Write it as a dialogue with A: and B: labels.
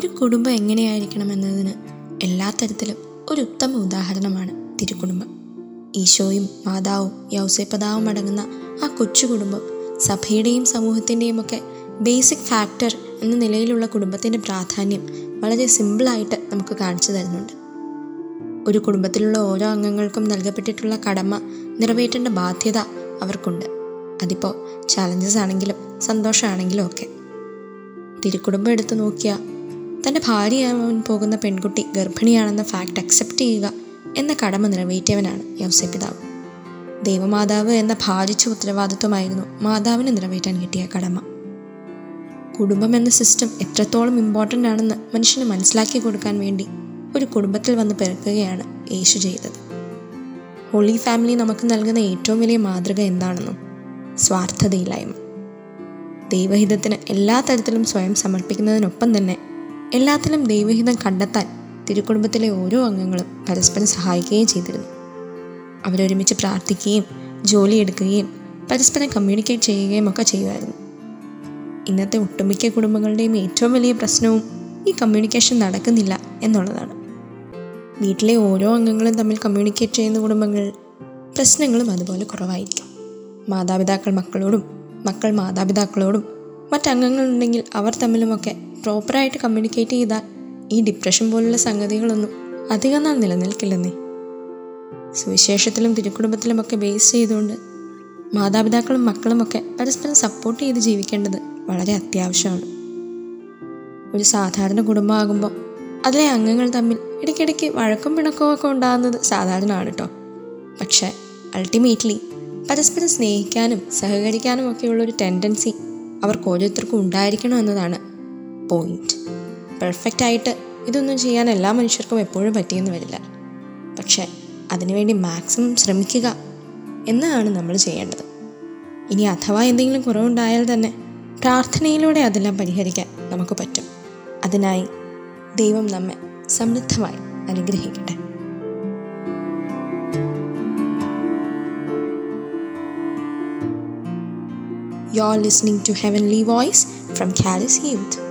A: ഒരു കുടുംബം എങ്ങനെയായിരിക്കണം എന്നതിന് എല്ലാ തരത്തിലും ഒരു ഉത്തമ ഉദാഹരണമാണ് തിരുക്കുടുംബം. ഈശോയും മാതാവും യൗസേപ്പതാവും അടങ്ങുന്ന ആ കൊച്ചു കുടുംബം സഭയുടെയും സമൂഹത്തിന്റെയും ഒക്കെ ബേസിക് ഫാക്ടർ എന്ന നിലയിലുള്ള കുടുംബത്തിന്റെ പ്രാധാന്യം വളരെ സിമ്പിളായിട്ട് നമുക്ക് കാണിച്ചു തരുന്നുണ്ട്. ഒരു കുടുംബത്തിലുള്ള ഓരോ അംഗങ്ങൾക്കും നൽകപ്പെട്ടിട്ടുള്ള കടമ നിറവേറ്റേണ്ട ബാധ്യത അവർക്കുണ്ട്. അതിപ്പോൾ ചാലഞ്ചസ് ആണെങ്കിലും സന്തോഷമാണെങ്കിലും ഒക്കെ. തിരുക്കുടുംബം എടുത്തു നോക്കിയാൽ തന്റെ ഭാര്യയാവാൻ പോകുന്ന പെൺകുട്ടി ഗർഭിണിയാണെന്ന ഫാക്റ്റ് അക്സെപ്റ്റ് ചെയ്യുക എന്ന കടമ നിറവേറ്റിയവനാണ് യൗസപിതാവ് ദേവമാതാവ് എന്ന ഭാരിച്ച ഉത്തരവാദിത്വമായിരുന്നു മാതാവിന് നിറവേറ്റാൻ കിട്ടിയ കടമ. കുടുംബം എന്ന സിസ്റ്റം എത്രത്തോളം ഇമ്പോർട്ടന്റ് ആണെന്ന് മനുഷ്യന് മനസ്സിലാക്കി കൊടുക്കാൻ വേണ്ടി ഒരു കുടുംബത്തിൽ വന്ന് പിറക്കുകയാണ് യേശു ചെയ്തത്. ഹോളി ഫാമിലി നമുക്ക് നൽകുന്ന ഏറ്റവും വലിയ മാതൃക എന്താണെന്നും? സ്വാർത്ഥതയില്ലായ്മ. ദൈവഹിതത്തിന് എല്ലാ തരത്തിലും സ്വയം സമർപ്പിക്കുന്നതിനൊപ്പം തന്നെ എല്ലാത്തിലും ദൈവഹിതം കണ്ടെത്താൻ തിരുക്കുടുംബത്തിലെ ഓരോ അംഗങ്ങളും പരസ്പരം സഹായിക്കുകയും ചെയ്തിരുന്നു. അവരൊരുമിച്ച് പ്രാർത്ഥിക്കുകയും ജോലിയെടുക്കുകയും പരസ്പരം കമ്മ്യൂണിക്കേറ്റ് ചെയ്യുകയും ഒക്കെ ചെയ്യുമായിരുന്നു. ഇന്നത്തെ ഒട്ടുമിക്ക കുടുംബങ്ങളുടെയും ഏറ്റവും വലിയ പ്രശ്നവും ഈ കമ്മ്യൂണിക്കേഷൻ നടക്കുന്നില്ല എന്നുള്ളതാണ്. വീട്ടിലെ ഓരോ അംഗങ്ങളും തമ്മിൽ കമ്മ്യൂണിക്കേറ്റ് ചെയ്യുന്ന കുടുംബങ്ങൾ പ്രശ്നങ്ങളും അതുപോലെ കുറവായിരിക്കും. മാതാപിതാക്കൾ മക്കളോടും മക്കൾ മാതാപിതാക്കളോടും മറ്റംഗങ്ങളുണ്ടെങ്കിൽ അവർ തമ്മിലുമൊക്കെ പ്രോപ്പറായിട്ട് കമ്മ്യൂണിക്കേറ്റ് ചെയ്താൽ ഈ ഡിപ്രഷൻ പോലുള്ള സംഗതികളൊന്നും അധികം നാൾ നിലനിൽക്കില്ലെന്നേ. സുവിശേഷത്തിലും തിരുക്കുടുംബത്തിലുമൊക്കെ ബേസ് ചെയ്തുകൊണ്ട് മാതാപിതാക്കളും മക്കളുമൊക്കെ പരസ്പരം സപ്പോർട്ട് ചെയ്ത് ജീവിക്കേണ്ടത് വളരെ അത്യാവശ്യമാണ്. ഒരു സാധാരണ കുടുംബമാകുമ്പോൾ അതിലെ അംഗങ്ങൾ തമ്മിൽ ഇടയ്ക്കിടയ്ക്ക് വഴക്കും പിണക്കവും ഒക്കെ ഉണ്ടാകുന്നത് സാധാരണമാണ് കേട്ടോ പക്ഷേ അൾട്ടിമേറ്റ്ലി പരസ്പരം സ്നേഹിക്കാനും സഹകരിക്കാനും ഒക്കെയുള്ള ഒരു ടെൻഡൻസി അവർക്ക് ഓരോരുത്തർക്കും ഉണ്ടായിരിക്കണം എന്നതാണ് പോയിന്റ് പെർഫെക്റ്റ് ആയിട്ട് ഇതൊന്നും ചെയ്യാൻ എല്ലാ മനുഷ്യർക്കും എപ്പോഴും പറ്റിയെന്ന് വരില്ല. പക്ഷേ അതിനുവേണ്ടി മാക്സിമം ശ്രമിക്കുക എന്നതാണ് നമ്മൾ ചെയ്യേണ്ടത്. ഇനി അഥവാ എന്തെങ്കിലും കുറവുണ്ടായാൽ തന്നെ പ്രാർത്ഥനയിലൂടെ അതെല്ലാം പരിഹരിക്കാൻ നമുക്ക് പറ്റും. അതിനായി ദൈവം നമ്മെ സമൃദ്ധമായി അനുഗ്രഹിക്കട്ടെ. You're listening to heavenly Voice from Khalis Youth.